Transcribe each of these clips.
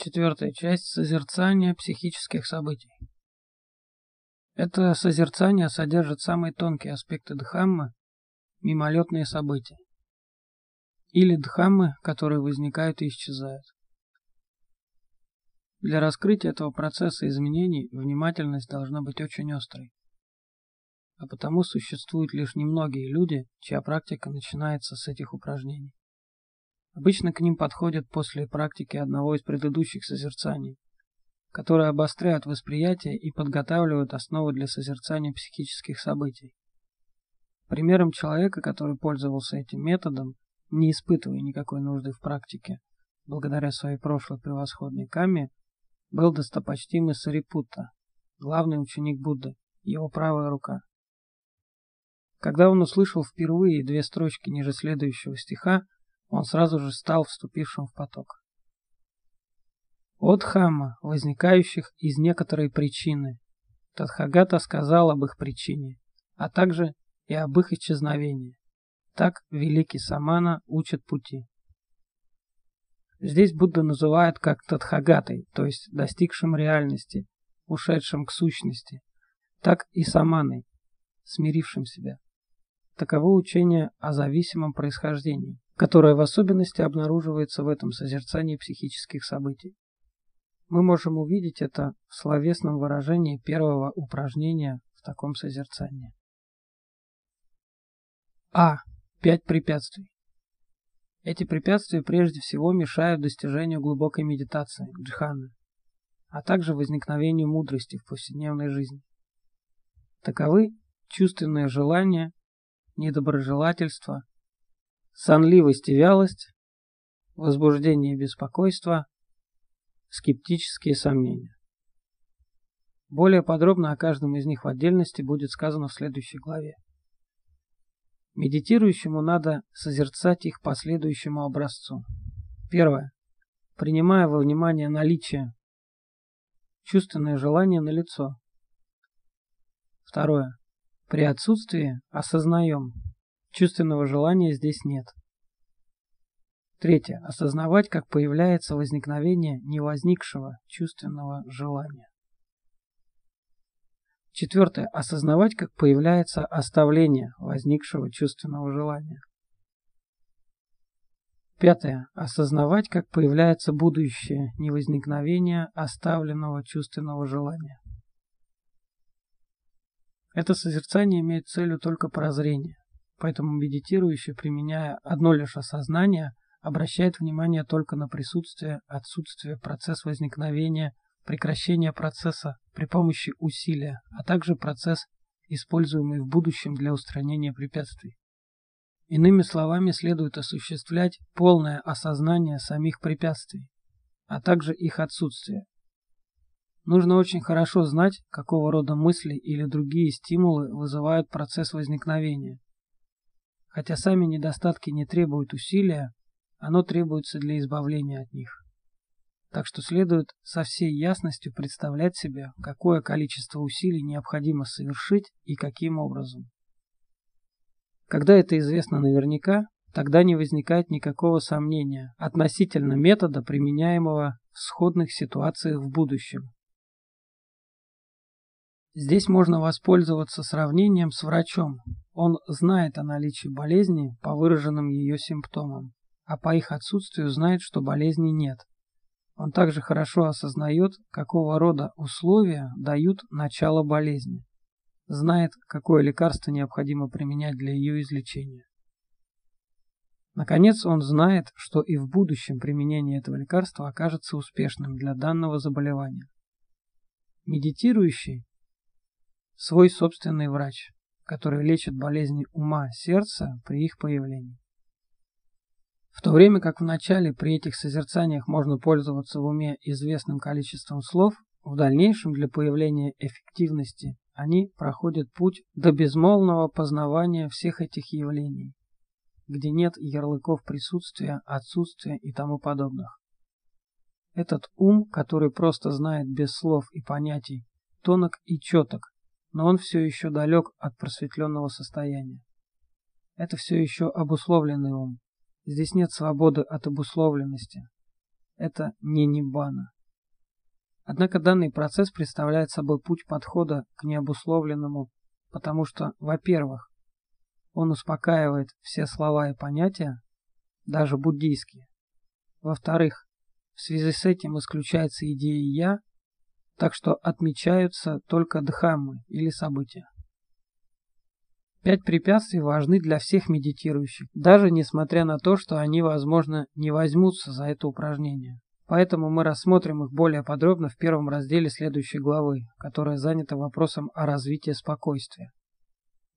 Четвертая часть созерцания психических событий. Это созерцание содержит самые тонкие аспекты Дхаммы, мимолетные события. Или Дхаммы, которые возникают и исчезают. Для раскрытия этого процесса изменений внимательность должна быть очень острой. А потому существуют лишь немногие люди, чья практика начинается с этих упражнений. Обычно к ним подходят после практики одного из предыдущих созерцаний, которые обостряют восприятие и подготавливают основы для созерцания психических событий. Примером человека, который пользовался этим методом, не испытывая никакой нужды в практике, благодаря своей прошлой превосходной каме, был достопочтимый Сарипутта, главный ученик Будды, его правая рука. Когда он услышал впервые две строчки ниже следующего стиха, он сразу же стал вступившим в поток. От хама, возникающих из некоторой причины. Тадхагата сказал об их причине, а также и об их исчезновении. Так великий Самана учит пути. Здесь Будда называют как Тадхагатой, то есть достигшим реальности, ушедшим к сущности, так и Саманой, смирившим себя. Таково учение о зависимом происхождении которое в особенности обнаруживается в этом созерцании психических событий. Мы можем увидеть это в словесном выражении первого упражнения в таком созерцании. А. Пять препятствий. Эти препятствия прежде всего мешают достижению глубокой медитации, джханы, а также возникновению мудрости в повседневной жизни. Таковы чувственное желание, недоброжелательство, сонливость и вялость, возбуждение и беспокойство, скептические сомнения. Более подробно о каждом из них в отдельности будет сказано в следующей главе. Медитирующему надо созерцать их по следующему образцу. Первое. Принимая во внимание наличие, чувственное желание на лицо. Второе. При отсутствии осознаем, Чувственного желания здесь нет. Третье. Осознавать, как появляется возникновение невозникшего чувственного желания. Четвертое. Осознавать, как появляется оставление возникшего чувственного желания. Пятое. Осознавать, как появляется будущее невозникновение оставленного чувственного желания. Это созерцание имеет целью только прозрение. Поэтому медитирующий, применяя одно лишь осознание, обращает внимание только на присутствие, отсутствие, процесс возникновения, прекращение процесса при помощи усилия, а также процесс, используемый в будущем для устранения препятствий. Иными словами, следует осуществлять полное осознание самих препятствий, а также их отсутствие. Нужно очень хорошо знать, какого рода мысли или другие стимулы вызывают процесс возникновения. Хотя сами недостатки не требуют усилия, оно требуется для избавления от них. Так что следует со всей ясностью представлять себе, какое количество усилий необходимо совершить и каким образом. Когда это известно наверняка, тогда не возникает никакого сомнения относительно метода, применяемого в сходных ситуациях в будущем. Здесь можно воспользоваться сравнением с врачом. Он знает о наличии болезни по выраженным ее симптомам, а по их отсутствию знает, что болезни нет. Он также хорошо осознает, какого рода условия дают начало болезни. Знает, какое лекарство необходимо применять для ее излечения. Наконец, он знает, что и в будущем применение этого лекарства окажется успешным для данного заболевания. Медитирующий свой собственный врач, который лечит болезни ума, сердца при их появлении. В то время как в начале при этих созерцаниях можно пользоваться в уме известным количеством слов, в дальнейшем для появления эффективности они проходят путь до безмолвного познавания всех этих явлений, где нет ярлыков присутствия, отсутствия и тому подобных. Этот ум, который просто знает без слов и понятий, тонок и четок, но он все еще далек от просветленного состояния. Это все еще обусловленный ум. Здесь нет свободы от обусловленности. это не ниббана. Однако данный процесс представляет собой путь подхода к необусловленному, потому что, во-первых, он успокаивает все слова и понятия, даже буддийские. Во-вторых, в связи с этим исключается идея «я», так что отмечаются только дхаммы или события. Пять препятствий важны для всех медитирующих, даже несмотря на то, что они, возможно, не возьмутся за это упражнение. Поэтому мы рассмотрим их более подробно в первом разделе следующей главы, которая занята вопросом о развитии спокойствия.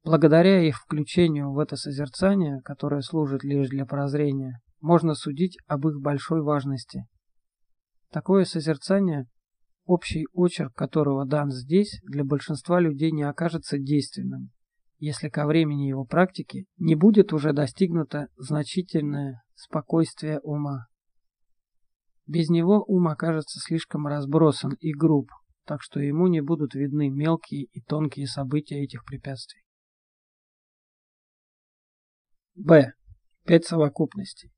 Благодаря их включению в это созерцание, которое служит лишь для прозрения, можно судить об их большой важности. Такое созерцание, общий очерк которого дан здесь, для большинства людей не окажется действенным, если ко времени его практики не будет уже достигнуто значительное спокойствие ума. Без него ум окажется слишком разбросан и груб, так что ему не будут видны мелкие и тонкие события этих препятствий. Б. Пять совокупностей.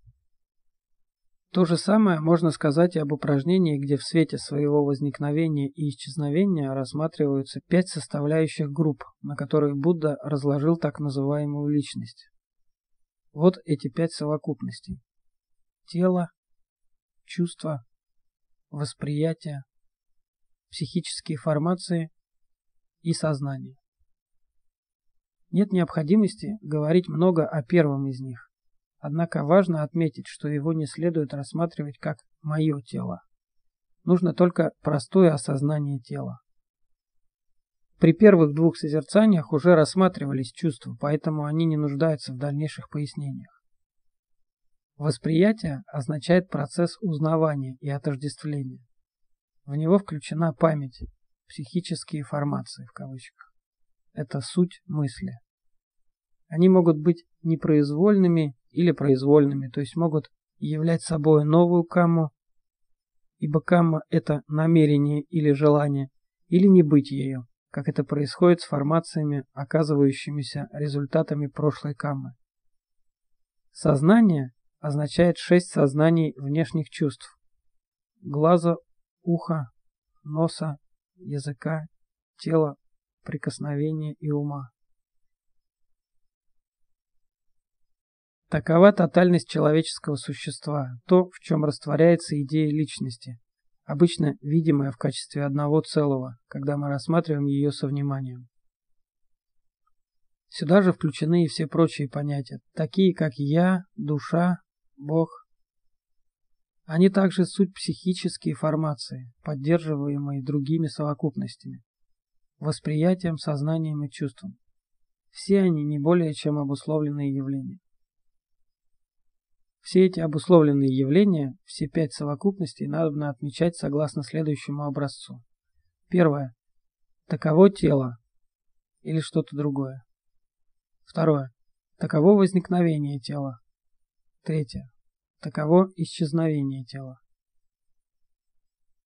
То же самое можно сказать и об упражнении, где в свете своего возникновения и исчезновения рассматриваются пять составляющих групп, на которые Будда разложил так называемую личность. Вот эти пять совокупностей. Тело, чувства, восприятие, психические формации и сознание. Нет необходимости говорить много о первом из них. Однако важно отметить, что его не следует рассматривать как «мое тело». Нужно только простое осознание тела. При первых двух созерцаниях уже рассматривались чувства, поэтому они не нуждаются в дальнейших пояснениях. Восприятие означает процесс узнавания и отождествления. В него включена память, психические формации в кавычках. Это суть мысли. Они могут быть непроизвольными или произвольными, то есть могут являть собой новую камму, ибо камма – это намерение или желание, или не быть ею, как это происходит с формациями, оказывающимися результатами прошлой каммы. Сознание означает шесть сознаний внешних чувств – глаза, уха, носа, языка, тела, прикосновения и ума. Такова тотальность человеческого существа, то, в чем растворяется идея личности, обычно видимая в качестве одного целого, когда мы рассматриваем ее со вниманием. Сюда же включены и все прочие понятия, такие как «я», «душа», Бог. Они также суть психические формации, поддерживаемые другими совокупностями, восприятием, сознанием и чувством. Все они не более чем обусловленные явления. Все эти обусловленные явления, все пять совокупностей, надо отмечать согласно следующему образцу. Первое. Таково тело или что-то другое. Второе. Таково возникновение тела. Третье. Таково исчезновение тела.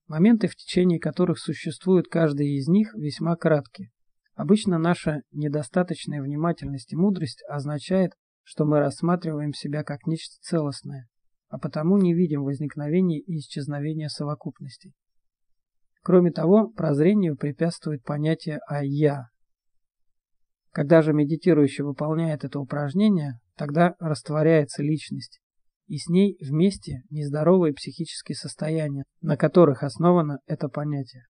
Моменты, в течение которых существует каждый из них, весьма кратки. Обычно наша недостаточная внимательность и мудрость означает, что мы рассматриваем себя как нечто целостное, а потому не видим возникновения и исчезновения совокупностей. Кроме того, прозрению препятствует понятие о «я», когда же медитирующий выполняет это упражнение, тогда растворяется личность, и с ней вместе нездоровые психические состояния, на которых основано это понятие.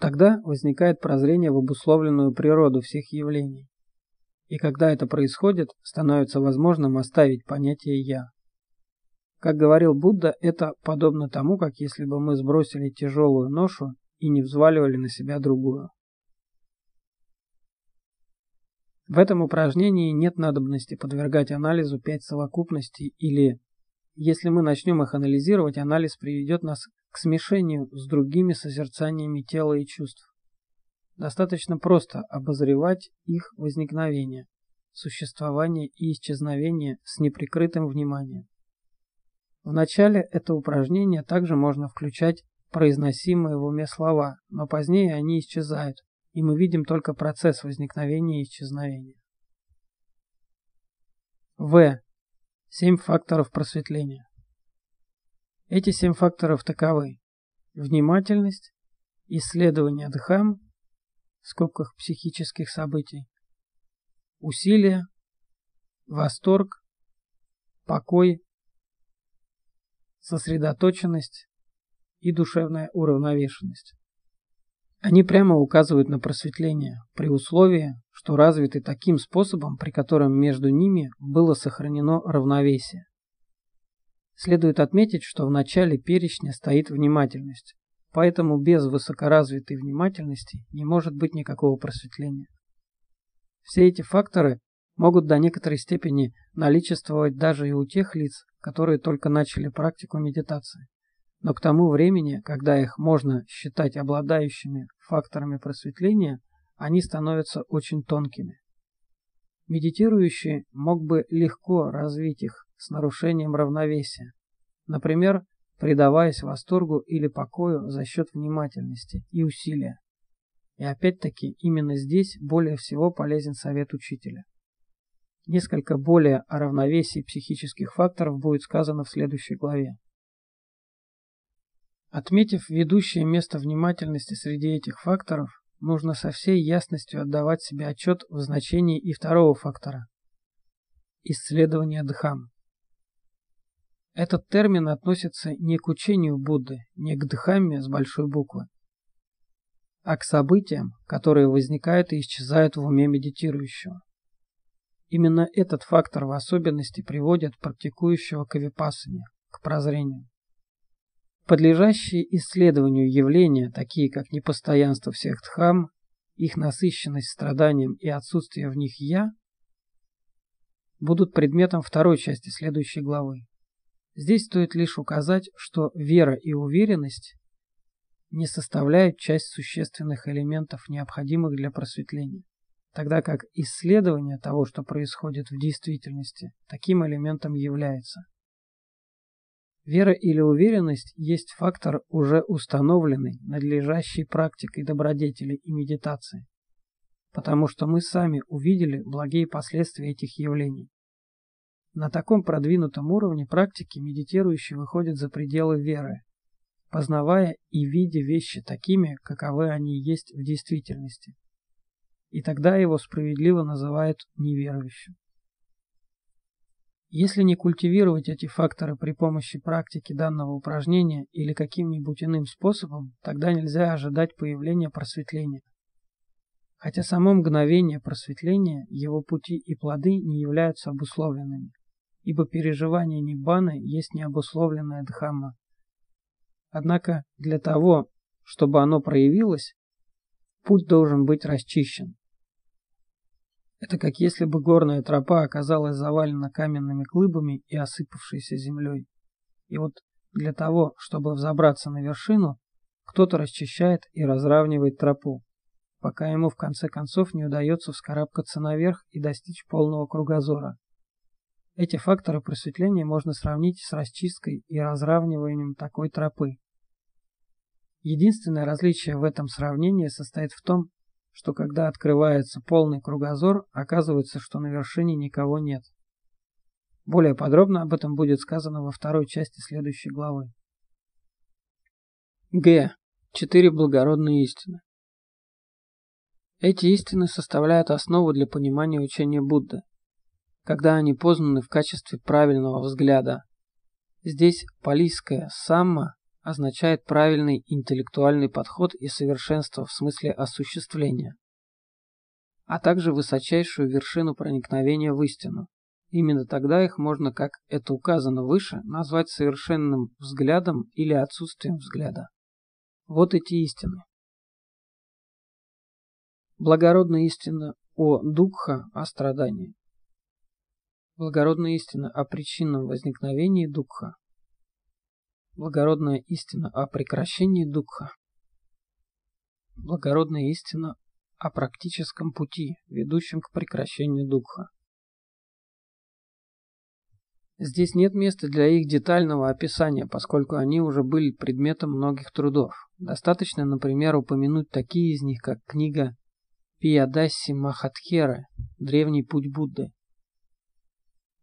Тогда возникает прозрение в обусловленную природу всех явлений. И когда это происходит, становится возможным оставить понятие «я». Как говорил Будда, это подобно тому, как если бы мы сбросили тяжелую ношу и не взваливали на себя другую. В этом упражнении нет надобности подвергать анализу пять совокупностей или, если мы начнем их анализировать, анализ приведет нас к смешению с другими созерцаниями тела и чувств. Достаточно просто обозревать их возникновение, существование и исчезновение с неприкрытым вниманием. В начале это упражнение также можно включать произносимые в уме слова, но позднее они исчезают, и мы видим только процесс возникновения и исчезновения. В. Семь факторов просветления. Эти семь факторов таковы. Внимательность, исследование дхам, в скобках психических событий, усилия, восторг, покой, сосредоточенность и душевная уравновешенность. Они прямо указывают на просветление, при условии, что развиты таким способом, при котором между ними было сохранено равновесие. Следует отметить, что в начале перечня стоит внимательность, поэтому без высокоразвитой внимательности не может быть никакого просветления. Все эти факторы могут до некоторой степени наличествовать даже и у тех лиц, которые только начали практику медитации но к тому времени, когда их можно считать обладающими факторами просветления, они становятся очень тонкими. Медитирующий мог бы легко развить их с нарушением равновесия, например, предаваясь восторгу или покою за счет внимательности и усилия. И опять-таки именно здесь более всего полезен совет учителя. Несколько более о равновесии психических факторов будет сказано в следующей главе. Отметив ведущее место внимательности среди этих факторов, нужно со всей ясностью отдавать себе отчет в значении и второго фактора – исследования Дхам. Этот термин относится не к учению Будды, не к Дхамме с большой буквы, а к событиям, которые возникают и исчезают в уме медитирующего. Именно этот фактор в особенности приводит практикующего к випассане, к прозрению. Подлежащие исследованию явления, такие как непостоянство всех дхам, их насыщенность страданием и отсутствие в них «я», будут предметом второй части следующей главы. Здесь стоит лишь указать, что вера и уверенность не составляют часть существенных элементов, необходимых для просветления, тогда как исследование того, что происходит в действительности, таким элементом является. Вера или уверенность есть фактор, уже установленный надлежащей практикой добродетели и медитации, потому что мы сами увидели благие последствия этих явлений. На таком продвинутом уровне практики медитирующий выходит за пределы веры, познавая и видя вещи такими, каковы они есть в действительности. И тогда его справедливо называют неверующим. Если не культивировать эти факторы при помощи практики данного упражнения или каким-нибудь иным способом, тогда нельзя ожидать появления просветления. Хотя само мгновение просветления, его пути и плоды не являются обусловленными, ибо переживание Ниббаны есть необусловленная дхамма. Однако для того, чтобы оно проявилось, путь должен быть расчищен. Это как если бы горная тропа оказалась завалена каменными глыбами и осыпавшейся землей. И вот для того, чтобы взобраться на вершину, кто-то расчищает и разравнивает тропу, пока ему в конце концов не удается вскарабкаться наверх и достичь полного кругозора. Эти факторы просветления можно сравнить с расчисткой и разравниванием такой тропы. Единственное различие в этом сравнении состоит в том, что когда открывается полный кругозор, оказывается, что на вершине никого нет. Более подробно об этом будет сказано во второй части следующей главы. Г. Четыре благородные истины. Эти истины составляют основу для понимания учения Будды, когда они познаны в качестве правильного взгляда. Здесь палийская самма означает правильный интеллектуальный подход и совершенство в смысле осуществления, а также высочайшую вершину проникновения в истину. Именно тогда их можно, как это указано выше, назвать совершенным взглядом или отсутствием взгляда. Вот эти истины. Благородная истина о Дукха, о страдании. Благородная истина о причинном возникновении Дукха, Благородная истина о прекращении духа. Благородная истина о практическом пути, ведущем к прекращению духа. Здесь нет места для их детального описания, поскольку они уже были предметом многих трудов. Достаточно, например, упомянуть такие из них, как книга Пиядасси Махатхера «Древний путь Будды»,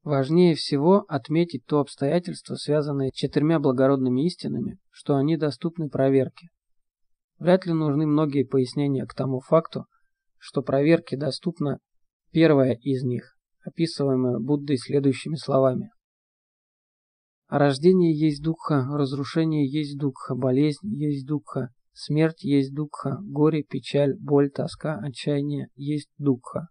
Важнее всего отметить то обстоятельство, связанное с четырьмя благородными истинами, что они доступны проверке. Вряд ли нужны многие пояснения к тому факту, что проверке доступна первая из них, описываемая Буддой следующими словами. Рождение есть духа, разрушение есть духа, болезнь есть духа, смерть есть духа, горе, печаль, боль, тоска, отчаяние есть духа.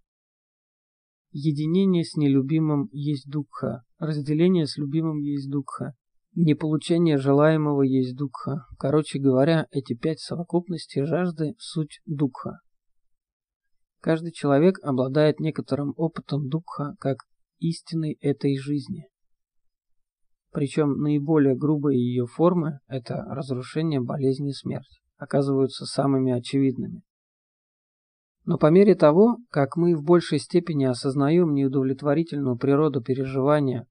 Единение с нелюбимым есть духа, разделение с любимым есть духа, неполучение желаемого есть духа. Короче говоря, эти пять совокупностей жажды – суть духа. Каждый человек обладает некоторым опытом духа как истинной этой жизни. Причем наиболее грубые ее формы – это разрушение, болезнь и смерть – оказываются самыми очевидными. Но по мере того, как мы в большей степени осознаем неудовлетворительную природу переживания,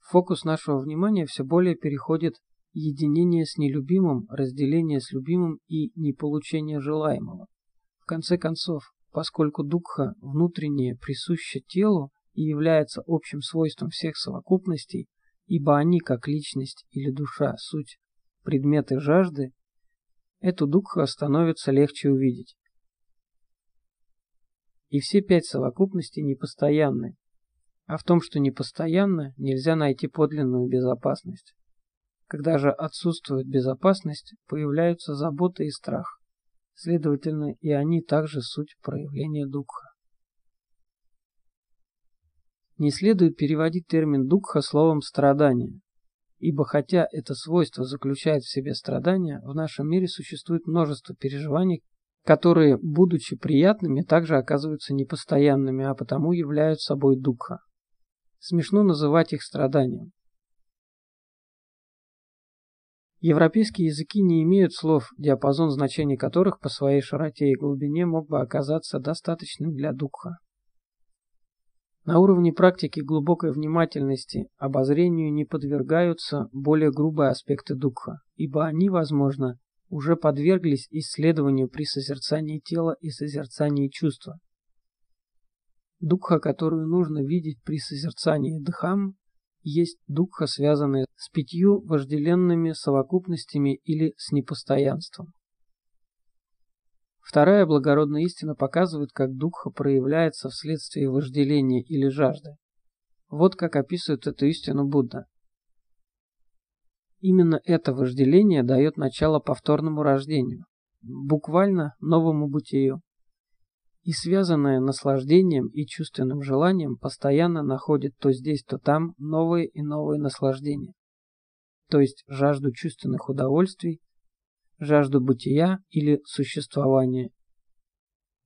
фокус нашего внимания все более переходит единение с нелюбимым, разделение с любимым и неполучение желаемого. В конце концов, поскольку духа внутреннее присуще телу и является общим свойством всех совокупностей, ибо они, как личность или душа, суть предметы жажды, эту духу становится легче увидеть. И все пять совокупностей непостоянны, а в том, что непостоянно, нельзя найти подлинную безопасность. Когда же отсутствует безопасность, появляются забота и страх. Следовательно, и они также суть проявления духа. Не следует переводить термин «дукха» словом «страдание», ибо хотя это свойство заключает в себе страдания, в нашем мире существует множество переживаний, которые, будучи приятными, также оказываются непостоянными, а потому являются собой духа. Смешно называть их страданием. Европейские языки не имеют слов, диапазон значений которых по своей широте и глубине мог бы оказаться достаточным для духа. На уровне практики глубокой внимательности обозрению не подвергаются более грубые аспекты духа, ибо они, возможно, уже подверглись исследованию при созерцании тела и созерцании чувства. Духа, которую нужно видеть при созерцании дхам, есть духа, связанная с пятью вожделенными совокупностями или с непостоянством. Вторая благородная истина показывает, как духа проявляется вследствие вожделения или жажды. Вот как описывает эту истину Будда. Именно это вожделение дает начало повторному рождению, буквально новому бытию. И связанное наслаждением и чувственным желанием постоянно находит то здесь, то там новые и новые наслаждения. То есть жажду чувственных удовольствий, жажду бытия или существования,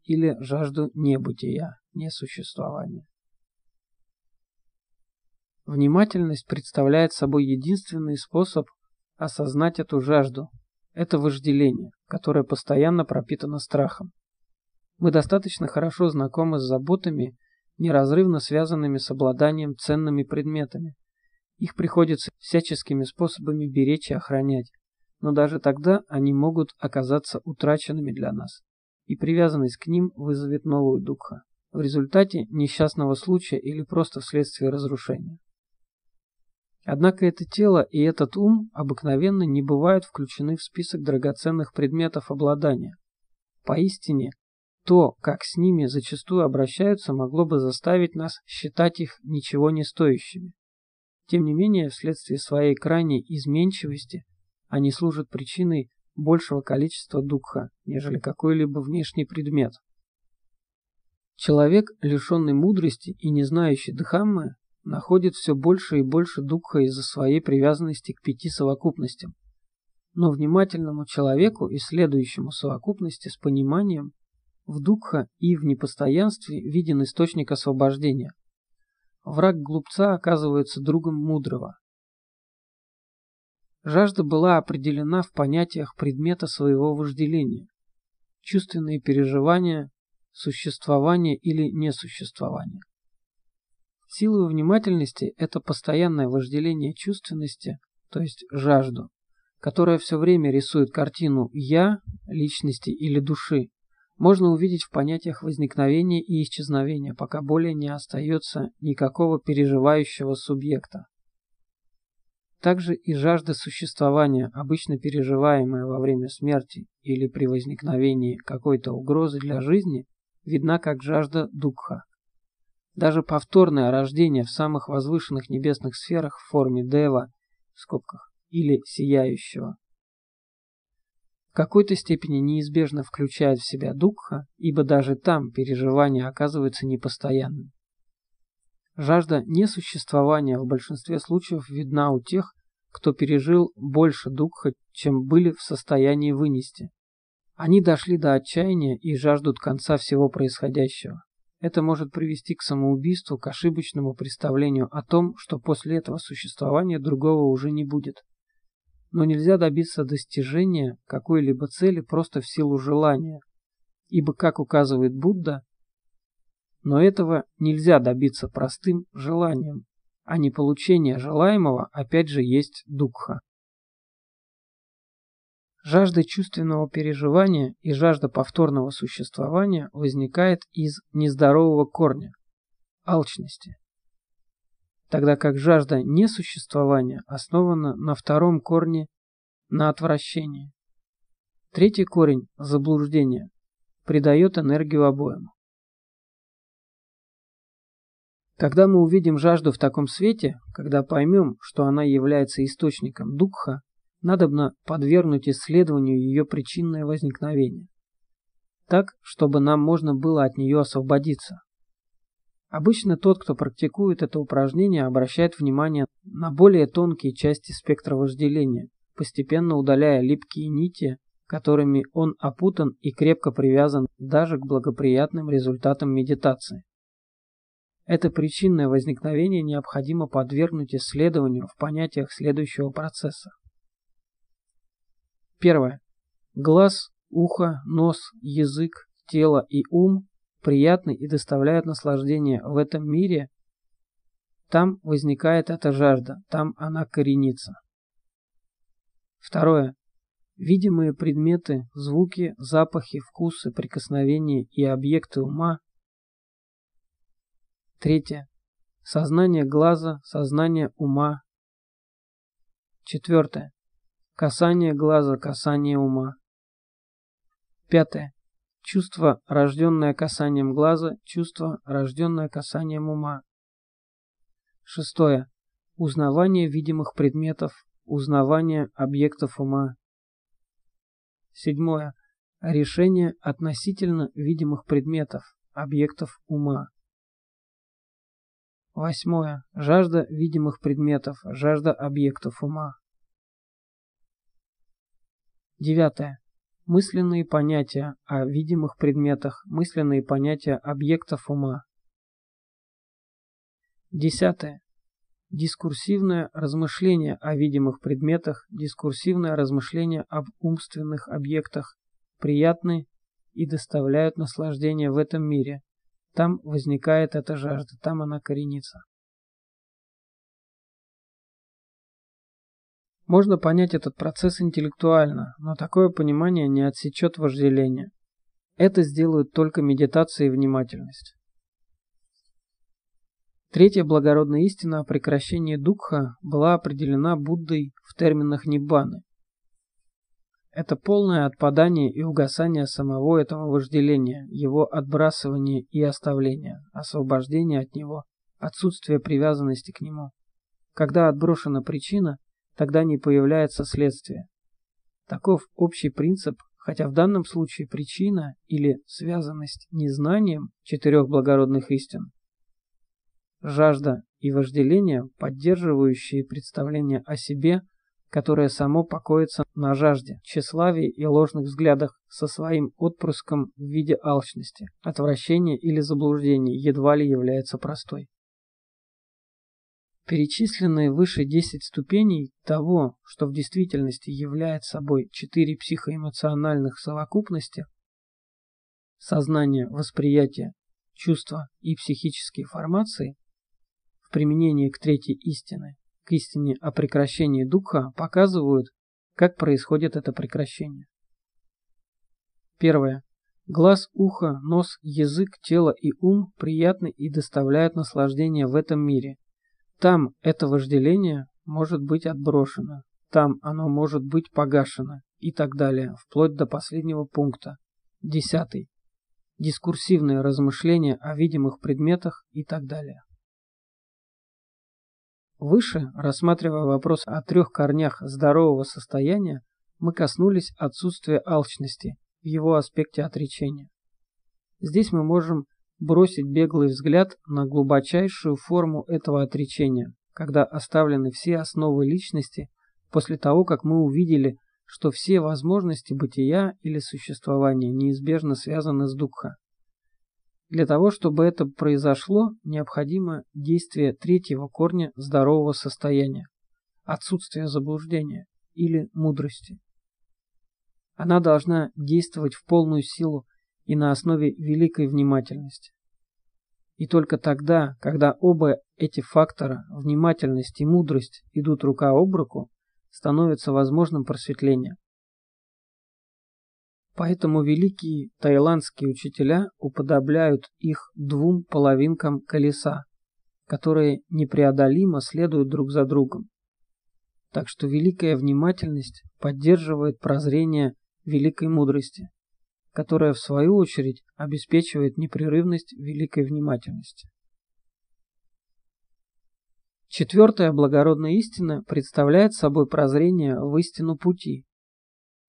или жажду небытия, несуществования. Внимательность представляет собой единственный способ осознать эту жажду, это вожделение, которое постоянно пропитано страхом. Мы достаточно хорошо знакомы с заботами, неразрывно связанными с обладанием ценными предметами. Их приходится всяческими способами беречь и охранять но даже тогда они могут оказаться утраченными для нас, и привязанность к ним вызовет новую духа, в результате несчастного случая или просто вследствие разрушения. Однако это тело и этот ум обыкновенно не бывают включены в список драгоценных предметов обладания. Поистине, то, как с ними зачастую обращаются, могло бы заставить нас считать их ничего не стоящими. Тем не менее, вследствие своей крайней изменчивости – они служат причиной большего количества духа, нежели какой-либо внешний предмет. Человек, лишенный мудрости и не знающий Дхаммы, находит все больше и больше духа из-за своей привязанности к пяти совокупностям. Но внимательному человеку, исследующему совокупности с пониманием, в духа и в непостоянстве виден источник освобождения. Враг глупца оказывается другом мудрого, Жажда была определена в понятиях предмета своего вожделения. Чувственные переживания, существование или несуществование. Сила внимательности – это постоянное вожделение чувственности, то есть жажду, которая все время рисует картину «я», личности или души, можно увидеть в понятиях возникновения и исчезновения, пока более не остается никакого переживающего субъекта. Также и жажда существования, обычно переживаемая во время смерти или при возникновении какой-то угрозы для жизни, видна как жажда дукха. Даже повторное рождение в самых возвышенных небесных сферах в форме дева в скобках, или сияющего в какой-то степени неизбежно включает в себя дукха, ибо даже там переживание оказывается непостоянным. Жажда несуществования в большинстве случаев видна у тех, кто пережил больше дукха, чем были в состоянии вынести. Они дошли до отчаяния и жаждут конца всего происходящего. Это может привести к самоубийству, к ошибочному представлению о том, что после этого существования другого уже не будет. Но нельзя добиться достижения какой-либо цели просто в силу желания, ибо, как указывает Будда, но этого нельзя добиться простым желанием, а не получение желаемого опять же есть дукха. Жажда чувственного переживания и жажда повторного существования возникает из нездорового корня – алчности. Тогда как жажда несуществования основана на втором корне – на отвращении. Третий корень – заблуждение – придает энергию обоим. Когда мы увидим жажду в таком свете, когда поймем, что она является источником дукха, надобно подвергнуть исследованию ее причинное возникновение, так, чтобы нам можно было от нее освободиться. Обычно тот, кто практикует это упражнение, обращает внимание на более тонкие части спектра вожделения, постепенно удаляя липкие нити, которыми он опутан и крепко привязан даже к благоприятным результатам медитации. Это причинное возникновение необходимо подвергнуть исследованию в понятиях следующего процесса. Первое. Глаз, ухо, нос, язык, тело и ум приятны и доставляют наслаждение в этом мире. Там возникает эта жажда, там она коренится. Второе. Видимые предметы, звуки, запахи, вкусы, прикосновения и объекты ума Третье. Сознание глаза, сознание ума. Четвертое. Касание глаза, касание ума. Пятое. Чувство, рожденное касанием глаза, чувство, рожденное касанием ума. Шестое. Узнавание видимых предметов, узнавание объектов ума. Седьмое. Решение относительно видимых предметов, объектов ума. Восьмое. Жажда видимых предметов, жажда объектов ума. Девятое. Мысленные понятия о видимых предметах, мысленные понятия объектов ума. Десятое. Дискурсивное размышление о видимых предметах, дискурсивное размышление об умственных объектах приятны и доставляют наслаждение в этом мире, там возникает эта жажда, там она коренится. Можно понять этот процесс интеллектуально, но такое понимание не отсечет вожделение. Это сделают только медитация и внимательность. Третья благородная истина о прекращении дукха была определена Буддой в терминах Ниббаны. Это полное отпадание и угасание самого этого вожделения, его отбрасывание и оставление, освобождение от него, отсутствие привязанности к нему. Когда отброшена причина, тогда не появляется следствие. Таков общий принцип, хотя в данном случае причина или связанность незнанием четырех благородных истин, жажда и вожделение, поддерживающие представление о себе – которое само покоится на жажде, тщеславии и ложных взглядах со своим отпрыском в виде алчности, отвращения или заблуждений едва ли является простой. Перечисленные выше 10 ступеней того, что в действительности является собой четыре психоэмоциональных совокупности – сознание, восприятие, чувства и психические формации – в применении к третьей истине к истине о прекращении духа показывают, как происходит это прекращение. Первое. Глаз, ухо, нос, язык, тело и ум приятны и доставляют наслаждение в этом мире. Там это вожделение может быть отброшено, там оно может быть погашено и так далее, вплоть до последнего пункта. Десятый. Дискурсивные размышления о видимых предметах и так далее. Выше, рассматривая вопрос о трех корнях здорового состояния, мы коснулись отсутствия алчности в его аспекте отречения. Здесь мы можем бросить беглый взгляд на глубочайшую форму этого отречения, когда оставлены все основы личности после того, как мы увидели, что все возможности бытия или существования неизбежно связаны с Дукха. Для того, чтобы это произошло, необходимо действие третьего корня здорового состояния – отсутствие заблуждения или мудрости. Она должна действовать в полную силу и на основе великой внимательности. И только тогда, когда оба эти фактора, внимательность и мудрость, идут рука об руку, становится возможным просветление. Поэтому великие таиландские учителя уподобляют их двум половинкам колеса, которые непреодолимо следуют друг за другом. Так что великая внимательность поддерживает прозрение великой мудрости, которая в свою очередь обеспечивает непрерывность великой внимательности. Четвертая благородная истина представляет собой прозрение в истину пути.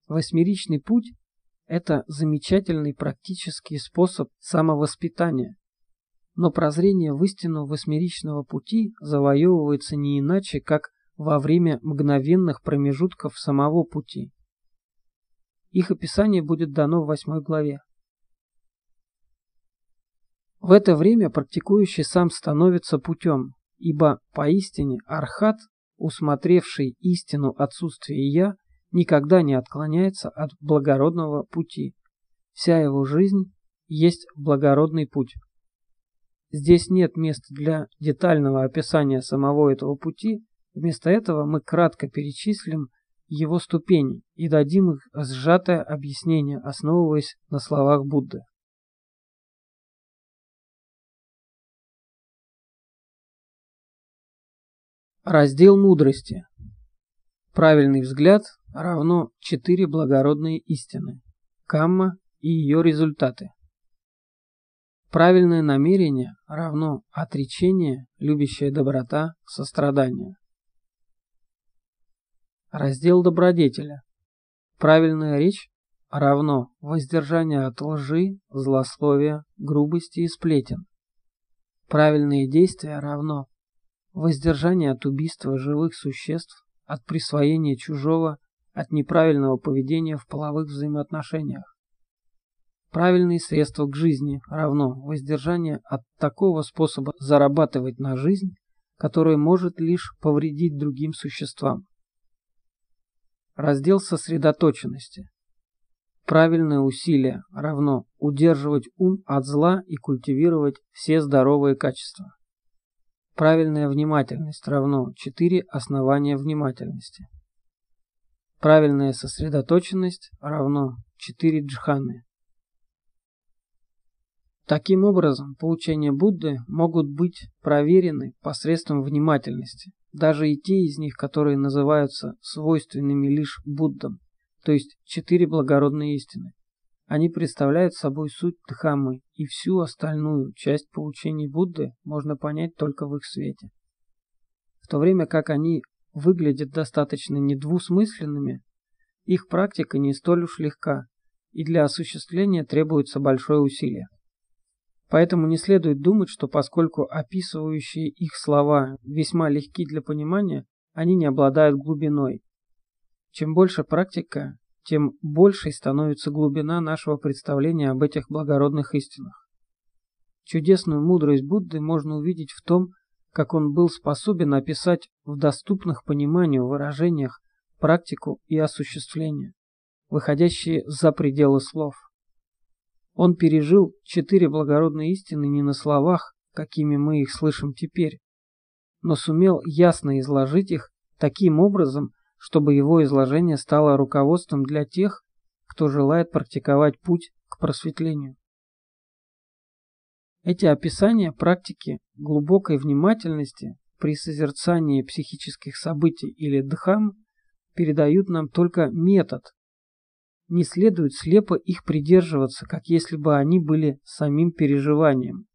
Восьмеричный путь это замечательный практический способ самовоспитания. Но прозрение в истину восьмеричного пути завоевывается не иначе, как во время мгновенных промежутков самого пути. Их описание будет дано в восьмой главе. В это время практикующий сам становится путем, ибо поистине архат, усмотревший истину отсутствия «я», никогда не отклоняется от благородного пути. Вся его жизнь есть благородный путь. Здесь нет места для детального описания самого этого пути, вместо этого мы кратко перечислим его ступени и дадим их сжатое объяснение, основываясь на словах Будды. Раздел мудрости. Правильный взгляд равно четыре благородные истины – камма и ее результаты. Правильное намерение равно отречение, любящая доброта, сострадание. Раздел добродетеля. Правильная речь равно воздержание от лжи, злословия, грубости и сплетен. Правильные действия равно воздержание от убийства живых существ, от присвоения чужого, от неправильного поведения в половых взаимоотношениях. Правильные средства к жизни равно воздержание от такого способа зарабатывать на жизнь, который может лишь повредить другим существам. Раздел сосредоточенности. Правильное усилие равно удерживать ум от зла и культивировать все здоровые качества. Правильная внимательность равно 4 основания внимательности. Правильная сосредоточенность равно 4 джханы. Таким образом, поучения Будды могут быть проверены посредством внимательности, даже и те из них, которые называются свойственными лишь Буддам, то есть четыре благородные истины. Они представляют собой суть Дхаммы, и всю остальную часть поучений Будды можно понять только в их свете. В то время как они выглядят достаточно недвусмысленными, их практика не столь уж легка, и для осуществления требуется большое усилие. Поэтому не следует думать, что поскольку описывающие их слова весьма легки для понимания, они не обладают глубиной. Чем больше практика, тем большей становится глубина нашего представления об этих благородных истинах. Чудесную мудрость Будды можно увидеть в том, как он был способен описать в доступных пониманию выражениях практику и осуществление, выходящие за пределы слов. Он пережил четыре благородные истины не на словах, какими мы их слышим теперь, но сумел ясно изложить их таким образом, чтобы его изложение стало руководством для тех, кто желает практиковать путь к просветлению. Эти описания практики глубокой внимательности при созерцании психических событий или дхам передают нам только метод. Не следует слепо их придерживаться, как если бы они были самим переживанием.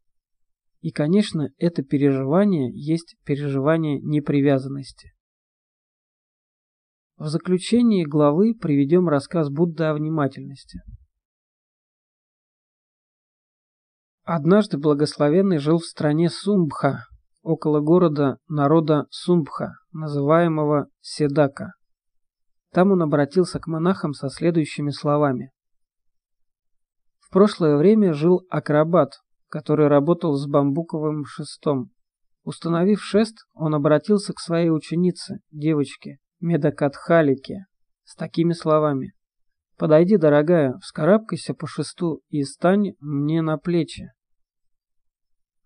И, конечно, это переживание есть переживание непривязанности. В заключении главы приведем рассказ Будды о внимательности. Однажды благословенный жил в стране Сумбха, около города народа Сумбха, называемого Седака. Там он обратился к монахам со следующими словами. В прошлое время жил акробат, который работал с бамбуковым шестом. Установив шест, он обратился к своей ученице, девочке, Медакатхалике, с такими словами. «Подойди, дорогая, вскарабкайся по шесту и стань мне на плечи».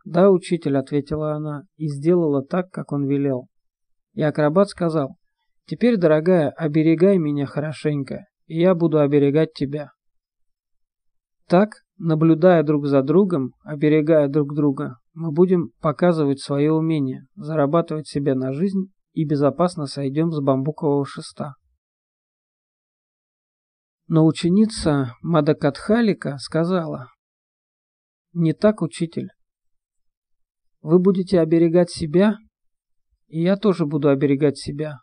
«Да, учитель», — ответила она, и сделала так, как он велел. И акробат сказал, «Теперь, дорогая, оберегай меня хорошенько, и я буду оберегать тебя». Так, наблюдая друг за другом, оберегая друг друга, мы будем показывать свое умение, зарабатывать себе на жизнь и безопасно сойдем с бамбукового шеста. Но ученица Мадакатхалика сказала, «Не так, учитель. Вы будете оберегать себя, и я тоже буду оберегать себя.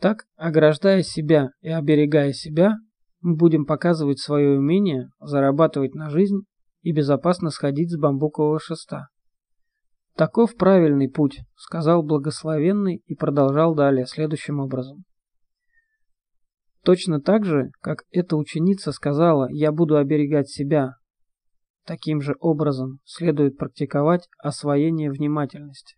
Так, ограждая себя и оберегая себя, мы будем показывать свое умение зарабатывать на жизнь и безопасно сходить с бамбукового шеста. Таков правильный путь, сказал благословенный и продолжал далее следующим образом. Точно так же, как эта ученица сказала «я буду оберегать себя», таким же образом следует практиковать освоение внимательности.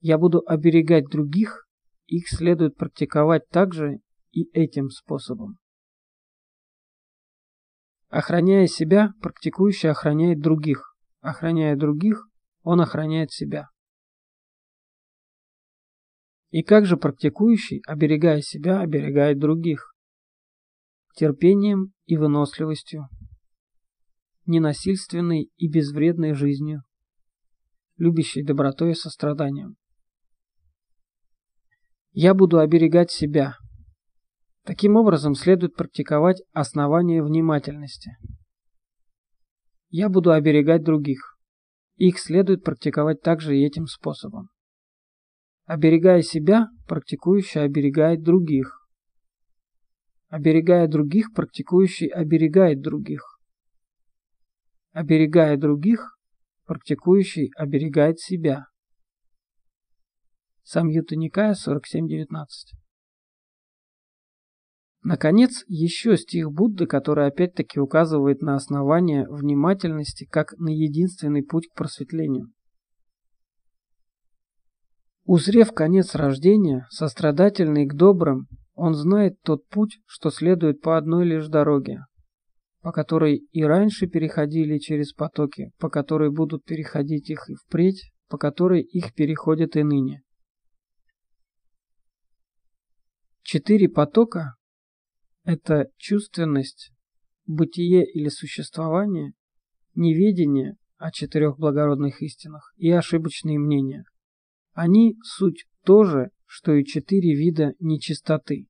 Я буду оберегать других, их следует практиковать также и этим способом. Охраняя себя, практикующий охраняет других. Охраняя других, он охраняет себя. И как же практикующий, оберегая себя, оберегает других? Терпением и выносливостью, ненасильственной и безвредной жизнью, любящей добротой и состраданием. Я буду оберегать себя, Таким образом, следует практиковать основание внимательности. Я буду оберегать других. Их следует практиковать также и этим способом. Оберегая себя, практикующий оберегает других. Оберегая других, практикующий оберегает других. Оберегая других, практикующий оберегает себя. Самьюта Никая 47.19 Наконец, еще стих Будды, который опять-таки указывает на основание внимательности как на единственный путь к просветлению. Узрев конец рождения, сострадательный к добрым, он знает тот путь, что следует по одной лишь дороге, по которой и раньше переходили через потоки, по которой будут переходить их и впредь, по которой их переходят и ныне. Четыре потока это чувственность, бытие или существование, неведение о четырех благородных истинах и ошибочные мнения. Они суть то же, что и четыре вида нечистоты.